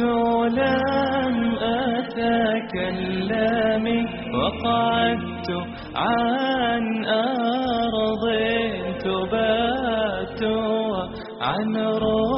لم أتكلم وقعدت عن أرض تبات عن ربا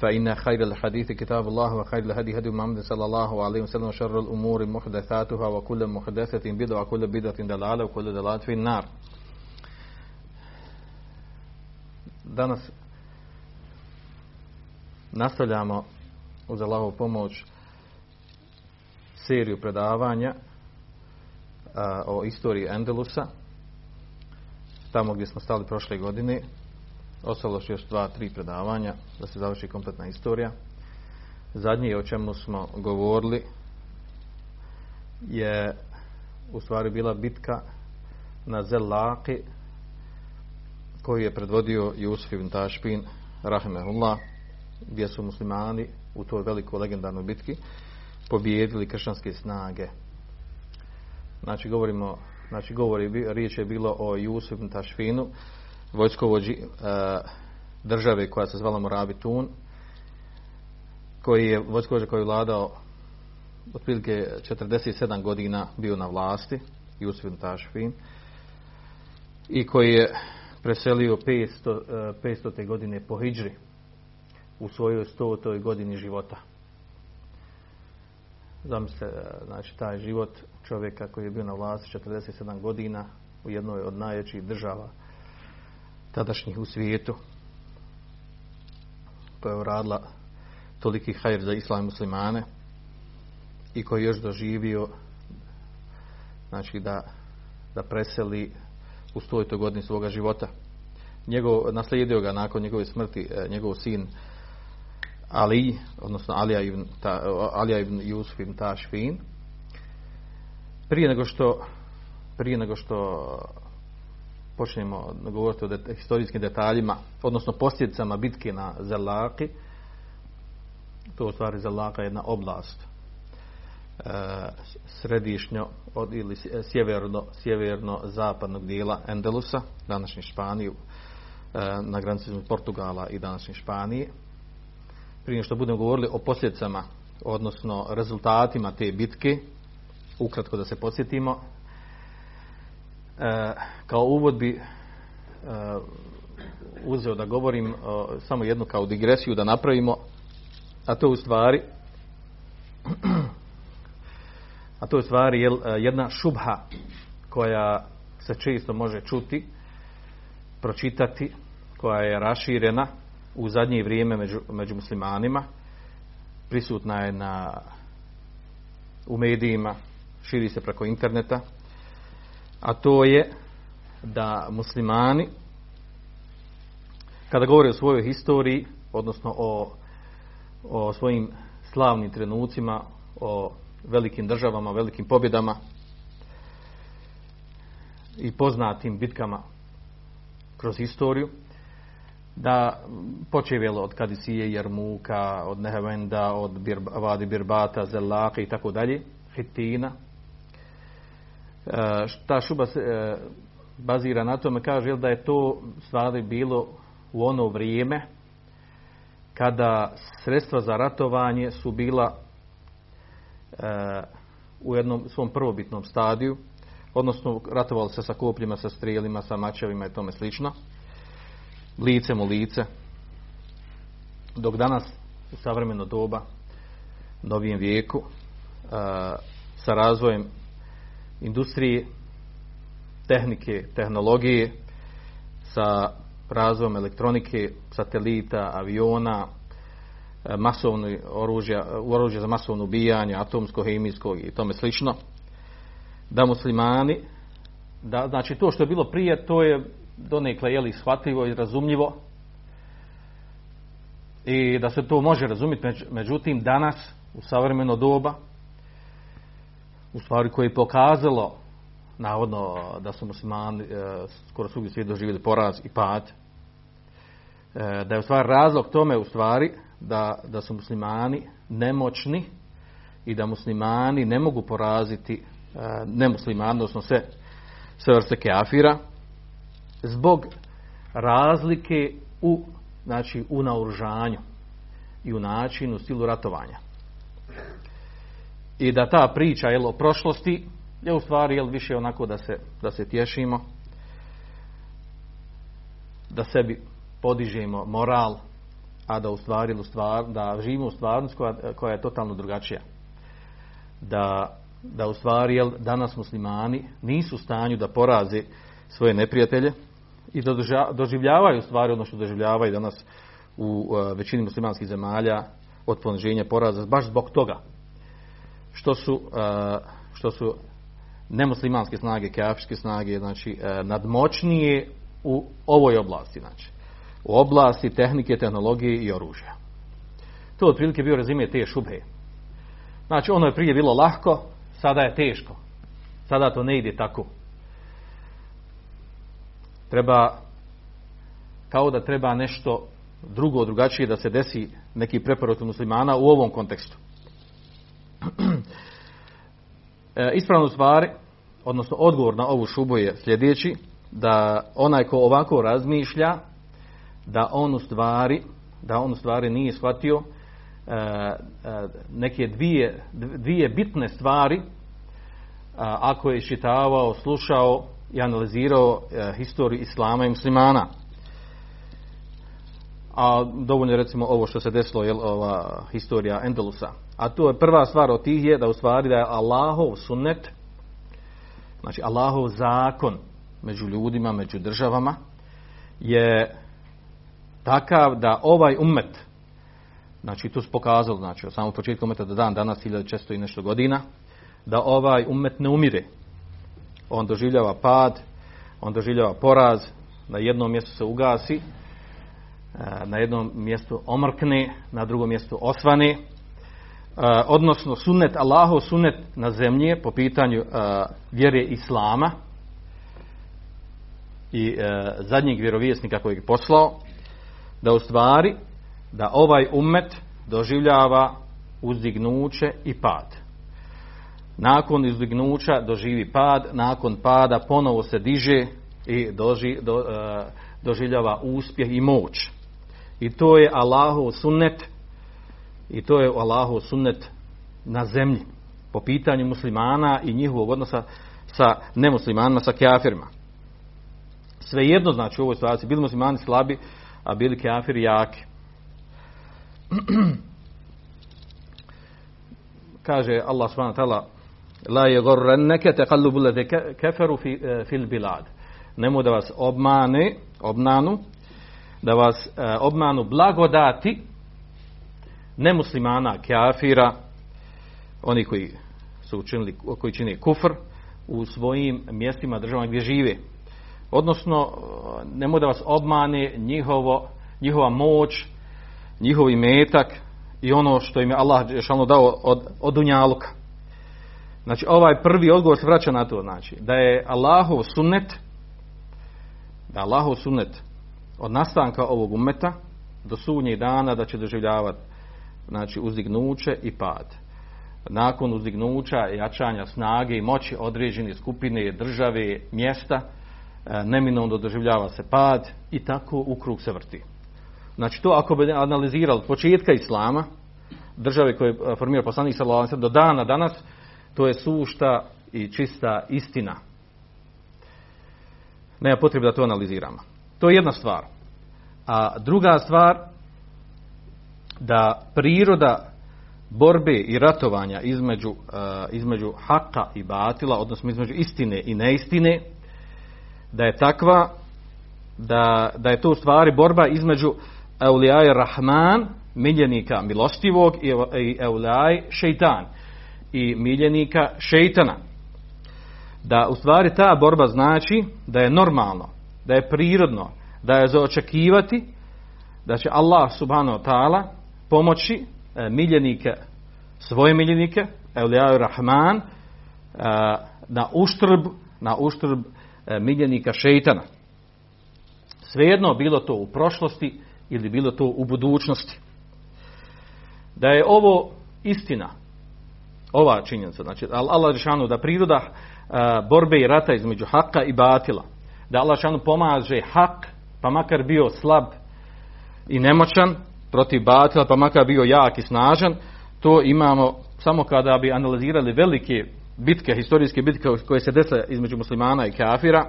فإن خير الحديث كتاب الله وخير الهدي هدي محمد صلى الله عليه وسلم وشر الأمور محدثاتها وكل محدثة بدعة وكل بدعة دلالة وكل دلالة في النار Danas nastavljamo uz Allahovu pomoć seriju predavanja a, o istoriji Endelusa tamo gdje smo stali prošle godine ostalo još dva, tri predavanja da se završi kompletna istorija. Zadnje o čemu smo govorili je u stvari bila bitka na Zelaki koju je predvodio Jusuf ibn Tašpin rahimehullah gdje su muslimani u toj velikoj legendarnoj bitki pobijedili kršćanske snage. Znači govorimo znači govori, riječ je bilo o Jusuf ibn Tašfinu vojskovođi e, države koja se zvala Morabitun koji je vojskovođa koji je vladao otprilike 47 godina bio na vlasti Jusuf ibn Tašfin i koji je preselio 500, 500. godine po Hidžri u svojoj 100. godini života. Zamislite, znači taj život čovjeka koji je bio na vlasti 47 godina u jednoj od najjačih država tadašnjih u svijetu koja je uradila toliki hajr za islam muslimane i koji je još doživio znači da, da preseli u stotoj godini svoga života. Njegov, naslijedio ga nakon njegove smrti njegov sin Ali, odnosno Alija ibn, ta, Alija ibn Jusuf ibn Tašfin. Prije nego što prije nego što počnemo govoriti o det, historijskim detaljima, odnosno posljedicama bitke na Zelaki, to u stvari Zelaka je jedna oblast e, središnjo od, ili sjeverno, sjeverno zapadnog dijela Endelusa, današnje Španiju, e, na granici Portugala i današnje Španije. Prije što budemo govorili o posljedicama, odnosno rezultatima te bitke, ukratko da se podsjetimo, kao uvod bi e, uzeo da govorim samo jednu kao digresiju da napravimo, a to u stvari a to je stvari jedna šubha koja se često može čuti, pročitati, koja je raširena u zadnje vrijeme među, među muslimanima, prisutna je na, u medijima, širi se preko interneta, a to je da muslimani, kada govore o svojoj historiji, odnosno o, o svojim slavnim trenucima, o velikim državama, velikim pobjedama i poznatim bitkama kroz historiju, da počevjelo od Kadisije, Jermuka, od Nehevenda, od Bir, Vadi Birbata, Zelaka i tako dalje, Hitina. E, ta šuba se e, bazira na tome, kaže da je to stvari bilo u ono vrijeme kada sredstva za ratovanje su bila u jednom svom prvobitnom stadiju, odnosno ratovali se sa kopljima, sa strijelima, sa mačevima i tome slično, licem u lice, dok danas u savremeno doba, novijem vijeku, sa razvojem industrije, tehnike, tehnologije, sa razvojem elektronike, satelita, aviona, masovno oružja, oružja za masovno ubijanje, atomsko, hemijsko i tome slično, da muslimani, da, znači to što je bilo prije, to je donekle jeli shvatljivo i razumljivo i da se to može razumjeti, međutim danas u savremeno doba u stvari koje je pokazalo navodno da su muslimani e, skoro svugdje svijet doživjeli poraz i pad e, da je u stvari razlog tome u stvari da, da su muslimani nemoćni i da muslimani ne mogu poraziti e, nemuslimani, odnosno sve, sve vrste keafira zbog razlike u, znači, u naoružanju i u načinu, stilu ratovanja. I da ta priča jel, o prošlosti je u stvari jel, više onako da se, da se tješimo, da sebi podižemo moral, a da u stvari, da živimo u stvarnost koja, koja je totalno drugačija. Da, da u stvari jel, danas muslimani nisu u stanju da poraze svoje neprijatelje i da doživljavaju stvari ono što doživljavaju danas u većini muslimanskih zemalja od poniženja poraza baš zbog toga što su, što su nemuslimanske snage, kafirske snage, znači nadmoćnije u ovoj oblasti, znači u oblasti tehnike, tehnologije i oružja. To je otprilike bio rezime te šubhe. Znači ono je prije bilo lahko, sada je teško. Sada to ne ide tako. Treba, kao da treba nešto drugo, drugačije da se desi neki preporod muslimana u ovom kontekstu. E, ispravno stvari, odnosno odgovor na ovu šubu je sljedeći, da onaj ko ovako razmišlja, da on u stvari, da on u stvari nije shvatio e, e, neke dvije, dvije bitne stvari ako je iščitavao, slušao i analizirao historiju islama i muslimana. A dovoljno recimo ovo što se desilo, jel, ova historija Endelusa. A to je prva stvar od tih je da u stvari da je Allahov sunnet, znači Allahov zakon među ljudima, među državama, je takav da ovaj umet, znači tu se pokazalo, znači od samog početka umeta do dan danas, 1600 i nešto godina, da ovaj umet ne umire. On doživljava pad, on doživljava poraz, na jednom mjestu se ugasi, na jednom mjestu omrkne, na drugom mjestu osvane, odnosno sunnet Allahov sunnet na zemlji po pitanju vjere Islama i zadnjeg vjerovjesnika kojeg je poslao, da u stvari da ovaj umet doživljava uzdignuće i pad. Nakon uzdignuća doživi pad, nakon pada ponovo se diže i doži, doživljava uspjeh i moć. I to je Allahov sunnet i to je Allahov sunnet na zemlji po pitanju muslimana i njihovog odnosa sa nemuslimanima, sa kafirima. Svejedno znači u ovoj situaciji bili muslimani slabi, a bili kafiri jaki. Kaže Allah subhanahu wa ta'ala La je gorrenneke tekallubu lede fi, fil bilad. Nemo da vas obmane, obnanu, da vas e, obmanu blagodati nemuslimana, kafira, oni koji su učinili, koji čini kufr u svojim mjestima, državama gdje žive. Odnosno, nemoj da vas obmane njihovo, njihova moć, njihov imetak i ono što im je Allah šalno dao od, od dunjaluka. Znači, ovaj prvi odgovor se vraća na to, znači, da je Allahov sunnet, da Allahov sunnet od nastanka ovog umeta do sunnjeg dana da će doživljavati znači uzdignuće i pad. Nakon uzdignuća, jačanja snage i moći određene skupine, države, mjesta, e, neminovno doživljava se pad i tako u krug se vrti. Znači to ako bi analizirali od početka Islama države koje je formirao poslanik sallallahu do dana danas, to je sušta i čista istina. Nema potrebe da to analiziramo. To je jedna stvar. A druga stvar, da priroda borbe i ratovanja između, uh, između haka i batila, odnosno između istine i neistine, da je takva da, da je to u stvari borba između Eulijaj Rahman, miljenika milostivog i i Eulijaj šeitan i miljenika šeitana. Da u stvari ta borba znači da je normalno, da je prirodno, da je za očekivati da će Allah subhanahu wa ta'ala pomoći e, miljenike, svoje miljenike, Eulijaju Rahman, e, na uštrb, na uštrb e, miljenika šeitana. Svejedno bilo to u prošlosti ili bilo to u budućnosti. Da je ovo istina, ova činjenica, znači Allah da priroda borbe i rata između haka i batila, da Allah Žešanu pomaže hak, pa makar bio slab i nemoćan protiv batila, pa makar bio jak i snažan, to imamo samo kada bi analizirali velike bitke, historijske bitke koje se desile između muslimana i kafira,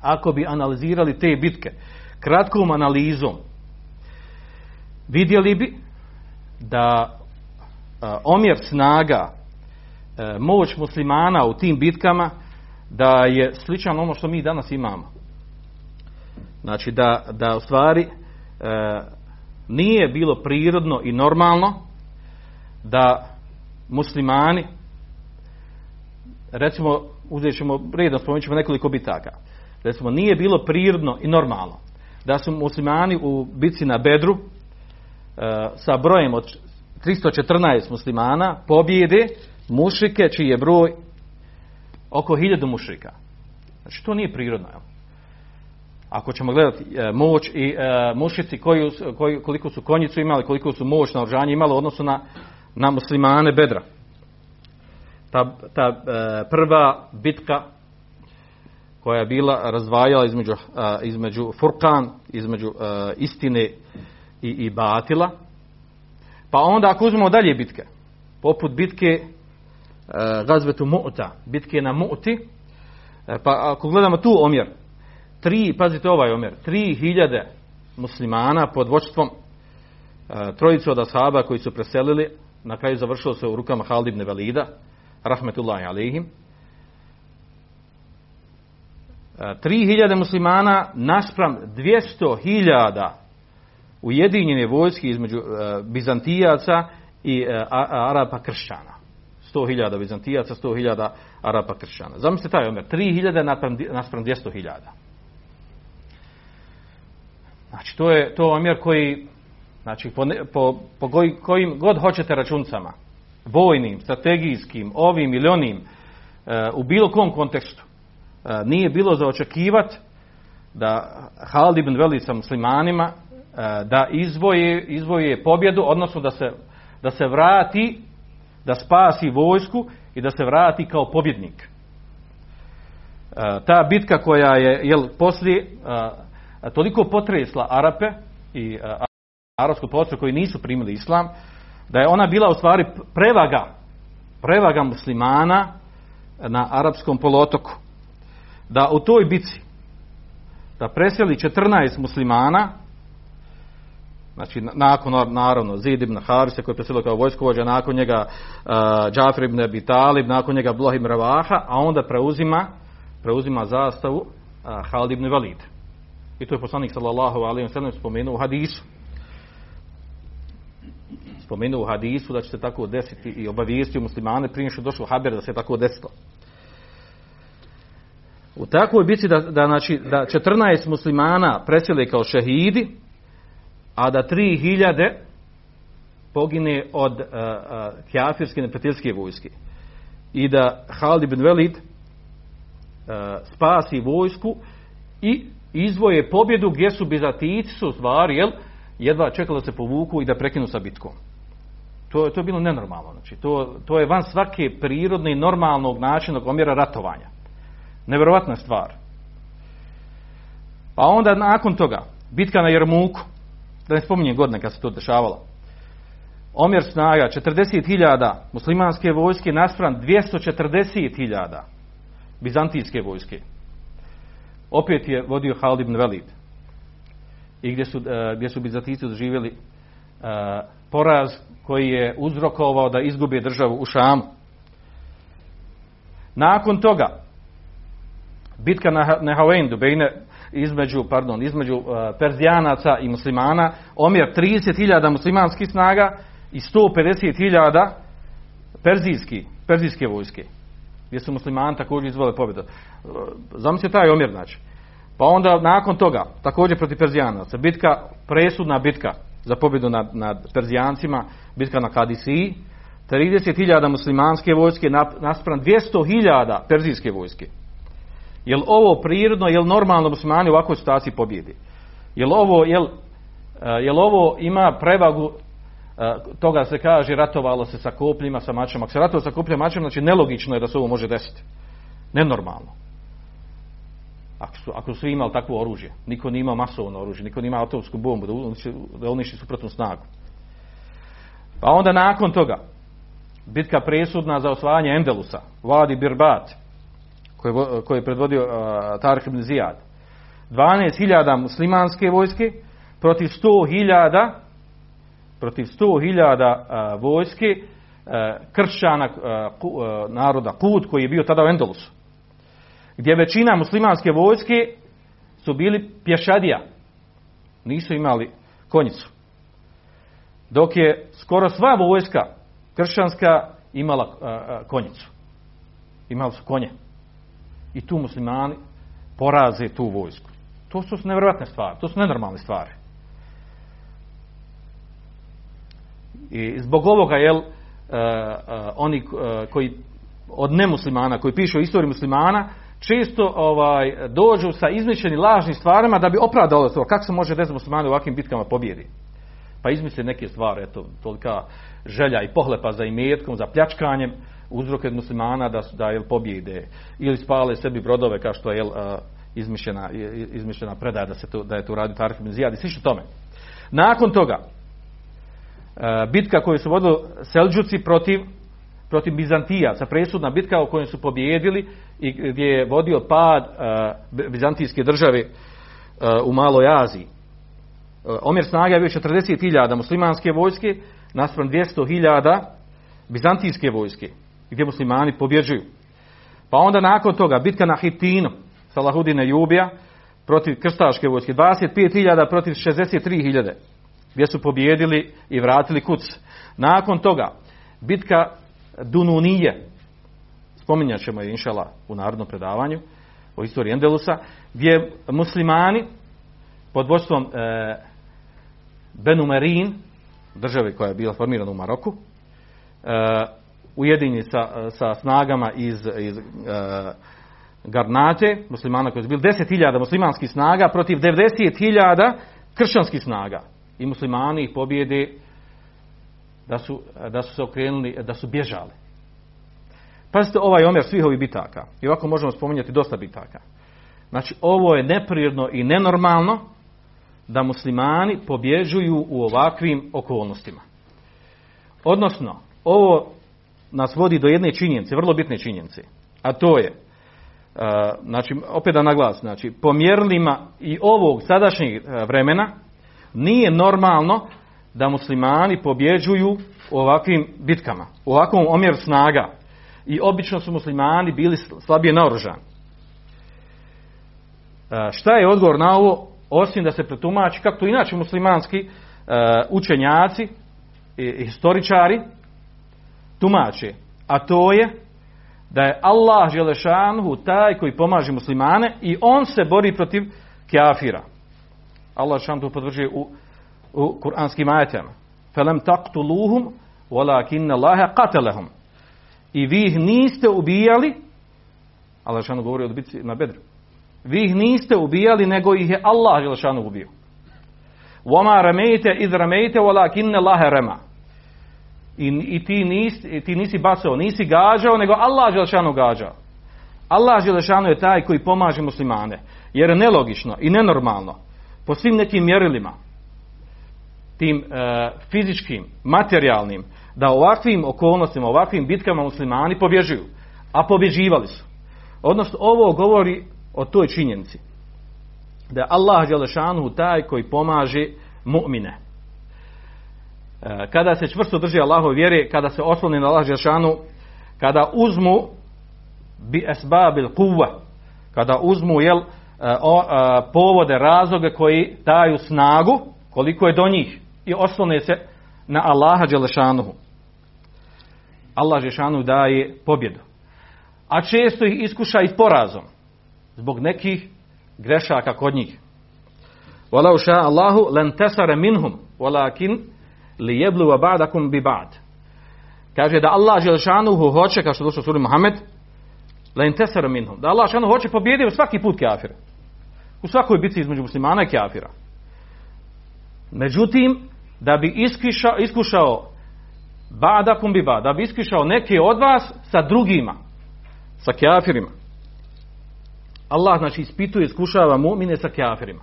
ako bi analizirali te bitke kratkom analizom, vidjeli bi da omjer snaga, a, moć muslimana u tim bitkama, da je sličan ono što mi danas imamo. Znači da, da u stvari a, nije bilo prirodno i normalno da muslimani recimo uzet ćemo redom spomenut ćemo nekoliko bitaka recimo nije bilo prirodno i normalno da su muslimani u bitci na Bedru e, sa brojem od 314 muslimana pobjede mušike čiji je broj oko 1000 mušika. Znači to nije prirodno. Jel? Ako ćemo gledati e, moć i e, mušici koju, koju, koliko su konjicu imali, koliko su moć na imali u odnosu na, na muslimane Bedra. Ta, ta e, prva bitka koja je bila razvajala između, a, između Furkan, između a, istine i, i batila. Pa onda ako uzmemo dalje bitke, poput bitke Gazvetu Mu'ta, bitke na Mu'ti, a, pa ako gledamo tu omjer, tri, pazite ovaj omjer, tri hiljade muslimana pod vočstvom trojicu od ashaba koji su preselili, na kraju završilo se u rukama Halid ibn Velida, rahmetullahi alihim, 3000 muslimana naspram 200.000 ujedinjene vojske između Bizantijaca i Arapa kršćana. 100.000 Bizantijaca, 100.000 Arapa kršćana. Zamislite taj omjer, 3.000 naspram, naspram 200.000. Znači, to je to omjer koji, znači, po, po, po kojim god hoćete računcama, vojnim, strategijskim, ovim ili onim, uh, u bilo kom kontekstu, E, nije bilo za očekivat da Halid ibn Velid sa muslimanima e, da izvoje, izvoje pobjedu, odnosno da se, da se vrati, da spasi vojsku i da se vrati kao pobjednik. E, ta bitka koja je jel, poslije toliko potresla Arape i arapsku potrebu koji nisu primili islam, da je ona bila u stvari prevaga, prevaga muslimana na arapskom polotoku da u toj bici da preseli 14 muslimana znači nakon naravno Zid ibn Harise koji je preselio kao vojskovođa nakon njega uh, Džafir ibn Abi Talib nakon njega Blah ibn Ravaha a onda preuzima preuzima zastavu uh, Halid ibn Valid i to je poslanik sallallahu alaihi wa sallam spomenuo u hadisu. Spomenuo u hadisu da će se tako desiti i obavijestio muslimane prije što došlo haber da se tako desilo. U takvoj bici da, da, znači, da 14 muslimana presjeli kao šehidi, a da 3000 pogine od uh, uh, kjafirske neprijateljske vojske. I da Halid ibn Velid uh, spasi vojsku i izvoje pobjedu gdje su bizatici su stvari, jel, jedva čekali da se povuku i da prekinu sa bitkom. To, to je bilo nenormalno. Znači, to, to je van svake prirodne i normalnog načina omjera ratovanja. Nevjerovatna stvar. Pa onda nakon toga, bitka na Jermuku, da ne spominjem godine kad se to dešavalo, omjer snaga 40.000 muslimanske vojske naspram 240.000 bizantijske vojske. Opet je vodio Halid ibn Velid. I gdje su, e, gdje su Bizantijci doživjeli e, poraz koji je uzrokovao da izgubi državu u Šamu. Nakon toga, bitka na Nehavendu, bejne između, pardon, između uh, Perzijanaca i muslimana, omjer 30.000 muslimanskih snaga i 150.000 perzijski, perzijske vojske, gdje su muslimani također izvole pobjedu. Uh, Zamislite taj omjer, znači. Pa onda nakon toga, također protiv Perzijanaca, bitka, presudna bitka za pobjedu nad, nad Perzijancima, bitka na Kadisiji, 30.000 muslimanske vojske naspram 200.000 perzijske vojske. Jel ovo prirodno, jel normalno muslimani u ovakvoj situaciji pobjedi? Jel ovo, jel, e, jel ovo ima prevagu e, toga se kaže ratovalo se sa kopljima, sa mačama. Ako se ratovalo sa kopljima, mačama, znači nelogično je da se ovo može desiti. Nenormalno. Ako su, ako su imali takvo oružje, niko nije imao masovno oružje, niko nije imao atomsku bombu da, da uništi suprotnu snagu. Pa onda nakon toga, bitka presudna za osvajanje Endelusa, Vadi Birbat, koji, je predvodio uh, Tark ibn Zijad. 12.000 muslimanske vojske protiv 100.000 protiv 100.000 uh, vojske uh, kršćana uh, naroda Kud koji je bio tada u Endelusu. Gdje većina muslimanske vojske su bili pješadija. Nisu imali konjicu. Dok je skoro sva vojska kršćanska imala konjicu. Imali su konje i tu muslimani poraze tu vojsku. To su nevjerojatne stvari, to su nenormalne stvari. I zbog ovoga, jel, uh, uh, oni uh, koji od nemuslimana, koji pišu o istoriji muslimana, često ovaj, dođu sa izmišljenim lažnim stvarima da bi opravdalo to. Kako se može desiti muslimani u ovakvim bitkama pobjedi? Pa izmisle neke stvari, eto, tolika želja i pohlepa za imetkom, za pljačkanjem, uzroke muslimana da, da jel, pobjede ili spale sebi brodove kao što je jel, izmišljena, izmišljena predaja da, se to, da je to radio Tarif ibn Zijad i slično tome. Nakon toga, bitka koju su vodili Selđuci protiv, protiv Bizantijaca, presudna bitka u kojoj su pobjedili i gdje je vodio pad Bizantijske države u Maloj Aziji. Omjer snaga je bio 40.000 muslimanske vojske naspram 200.000 Bizantijske vojske gdje muslimani pobjeđuju. Pa onda nakon toga bitka na Hitinu, Salahudine Jubija, protiv krstaške vojske, 25.000 protiv 63.000, gdje su pobjedili i vratili kuc. Nakon toga, bitka Dununije, spominjat ćemo je inšala u narodnom predavanju, o istoriji Endelusa, gdje muslimani pod vodstvom e, Benumerin, države koja je bila formirana u Maroku, e, ujedinjeni sa, sa snagama iz, iz uh, Garnate, muslimana koji su bili 10.000 muslimanskih snaga protiv 90.000 kršćanskih snaga. I muslimani ih pobjede da su, da su se okrenuli, da su bježali. Pazite ovaj omjer svih ovih bitaka. I ovako možemo spominjati dosta bitaka. Znači, ovo je neprirodno i nenormalno da muslimani pobježuju u ovakvim okolnostima. Odnosno, ovo nas vodi do jedne činjenice, vrlo bitne činjenice. A to je, znači, opet da naglas, znači, po mjerilima i ovog sadašnjeg vremena nije normalno da muslimani pobjeđuju u ovakvim bitkama, u ovakvom omjeru snaga. I obično su muslimani bili slabije naoružani. Šta je odgovor na ovo? Osim da se pretumači, kako to inače muslimanski učenjaci i historičari, tumače, a to je da je Allah Želešanhu taj koji pomaže muslimane i on se bori protiv kafira. Allah Želešanhu potvrđuje u, u kuranskim ajetama. Felem taqtuluhum walakinna Allaha qatalahum. I vi ih niste ubijali, Allah Želešanhu govori od bitci na Bedru. Vi ih niste ubijali, nego ih je Allah Želešanhu ubio. Wama ramejte iz ramejte walakinna Allaha rama i, i ti, nisi, ti nisi bacao, nisi gađao, nego Allah Želešanu gađao. Allah Želešanu je taj koji pomaže muslimane. Jer je nelogično i nenormalno po svim nekim mjerilima tim e, fizičkim, materijalnim, da ovakvim okolnostima, ovakvim bitkama muslimani pobježuju. A pobježivali su. Odnosno, ovo govori o toj činjenici. Da je Allah Đelešanu taj koji pomaže mu'mine. E, kada se čvrsto drži Allahove vjere, kada se osloni na Allah Đelešanu, kada uzmu bi esbabil kuva, kada uzmu jel, e, o, e, povode, razloge koji daju snagu, koliko je do njih, i oslone se na Allaha Đelešanuhu. Allah Đelešanu daje pobjedu. A često ih iskuša i porazom, zbog nekih grešaka kod njih. Walau ša Allahu len tesare minhum, walakin li jebluva ba'dakum bi ba'd. Kaže da Allah Želešanuhu hoće, kao što došlo suri Muhammed, len tesare minhum. Da Allah Želešanuhu hoće pobjediti svaki put kafira. U svakoj bitci između muslimana i kafira. Međutim, da bi iskušao, iskušao ba'dakum bi ba'd, da bi iskušao neke od vas sa drugima, sa kafirima. Allah znači ispituje, iskušava mu'mine sa kafirima.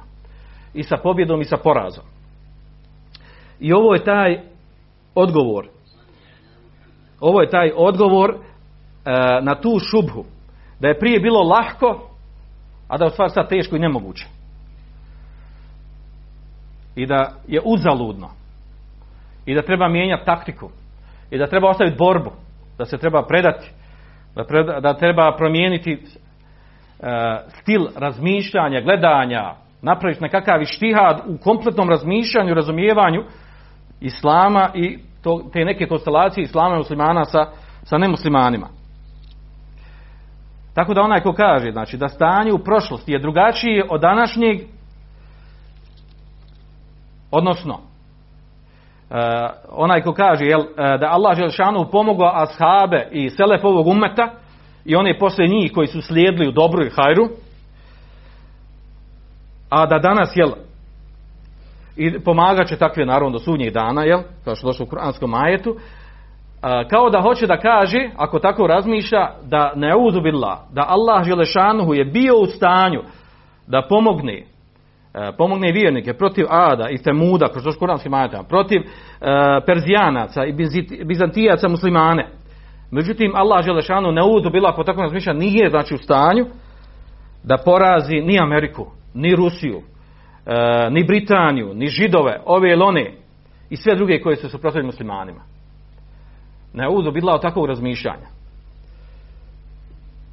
I sa pobjedom i sa porazom. I ovo je taj odgovor. Ovo je taj odgovor e, na tu šubhu. Da je prije bilo lahko, a da je u stvari sad teško i nemoguće. I da je uzaludno. I da treba mijenjati taktiku. I da treba ostaviti borbu. Da se treba predati. Da, preda, da treba promijeniti e, stil razmišljanja, gledanja, napraviti nekakav štihad u kompletnom razmišljanju, razumijevanju islama i to, te neke konstelacije islama i muslimana sa, sa nemuslimanima. Tako da onaj ko kaže znači, da stanje u prošlosti je drugačije od današnjeg, odnosno, uh, onaj ko kaže jel, uh, da Allah Želšanu pomogao ashabe i selef ovog umeta i one posle njih koji su slijedili u dobru i hajru, a da danas, jel, i pomagat će takve naravno do sudnjih dana, jel, kao što došlo u kuranskom majetu, kao da hoće da kaže, ako tako razmišlja, da ne uzubila, da Allah Želešanuhu je bio u stanju da pomogne, a, pomogne vjernike protiv Ada i Temuda, kroz došlo kuranskim majetama, protiv a, Perzijanaca i Bizantijaca muslimane. Međutim, Allah Želešanu ne uzubila, ako tako razmišlja, nije znači u stanju da porazi ni Ameriku, ni Rusiju, e, ni Britaniju, ni Židove, ove ili one i sve druge koje su suprotili muslimanima. Ne uzo od takvog razmišljanja.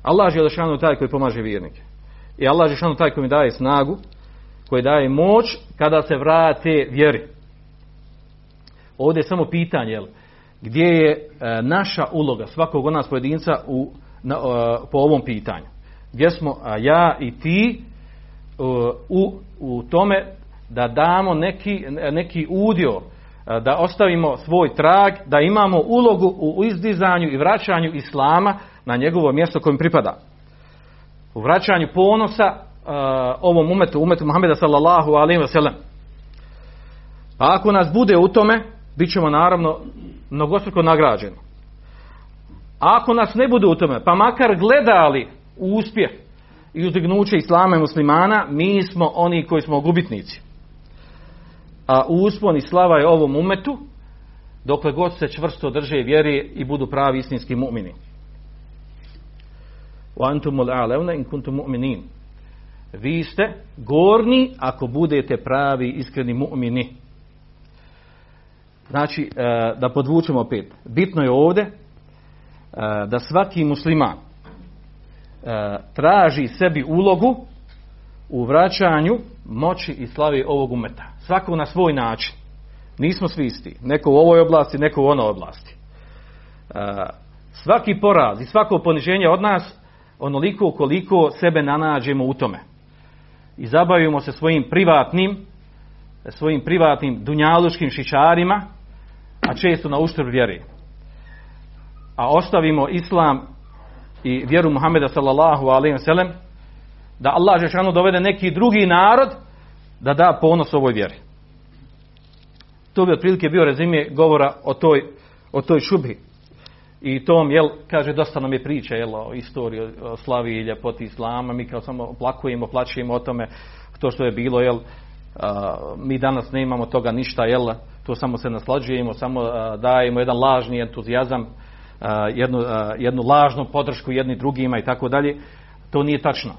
Allah je taj koji pomaže vjernike. I Allah je taj koji mi daje snagu, koji daje moć kada se vrate vjeri. Ovdje je samo pitanje, jel, gdje je e, naša uloga svakog od nas pojedinca u, na, e, po ovom pitanju. Gdje smo a, ja i ti u, u tome da damo neki, neki udio, da ostavimo svoj trag, da imamo ulogu u izdizanju i vraćanju Islama na njegovo mjesto kojem pripada. U vraćanju ponosa uh, ovom umetu, umetu Muhammeda sallallahu alaihi sallam. A ako nas bude u tome, bit ćemo naravno mnogostruko nagrađeni. A ako nas ne bude u tome, pa makar gledali uspjeh i uzdignuće islama i muslimana, mi smo oni koji smo gubitnici. A uspon i slava je ovom umetu, dokle god se čvrsto drže vjeri i budu pravi istinski mu'mini. In. Vi ste gorni ako budete pravi iskreni mu'mini. Znači, e, da podvučemo opet. Bitno je ovdje e, da svaki musliman traži sebi ulogu u vraćanju moći i slavi ovog umeta. Svako na svoj način. Nismo svi isti. Neko u ovoj oblasti, neko u onoj oblasti. E, svaki poraz i svako poniženje od nas onoliko koliko sebe nanađemo u tome. I zabavimo se svojim privatnim svojim privatnim dunjaluškim šičarima, a često na uštrb vjeri. A ostavimo islam i vjeru Muhameda sallallahu alaihi wa sallam da Allah Žešanu dovede neki drugi narod da da ponos ovoj vjeri. To bi otprilike bio rezime govora o toj, o toj šubhi. I tom, jel, kaže, dosta nam je priča, jel, o istoriji, o slavi i ljepoti Islama, mi kao samo plakujemo, plaćujemo o tome, to što je bilo, jel, a, mi danas ne imamo toga ništa, jel, to samo se naslađujemo, samo a, dajemo jedan lažni entuzijazam, jednu, a, jednu lažnu podršku jedni drugima i tako dalje. To nije tačno.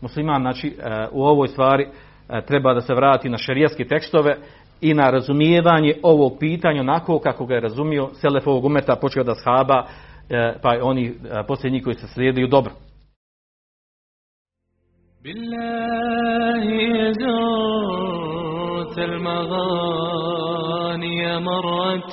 Musliman, znači, a, u ovoj stvari a, treba da se vrati na šerijatske tekstove i na razumijevanje ovog pitanja onako kako ga je razumio Selef ovog umeta, počeo da shaba, e, pa i oni e, posljednji koji se slijediju dobro. بالله زرت المغاني مرة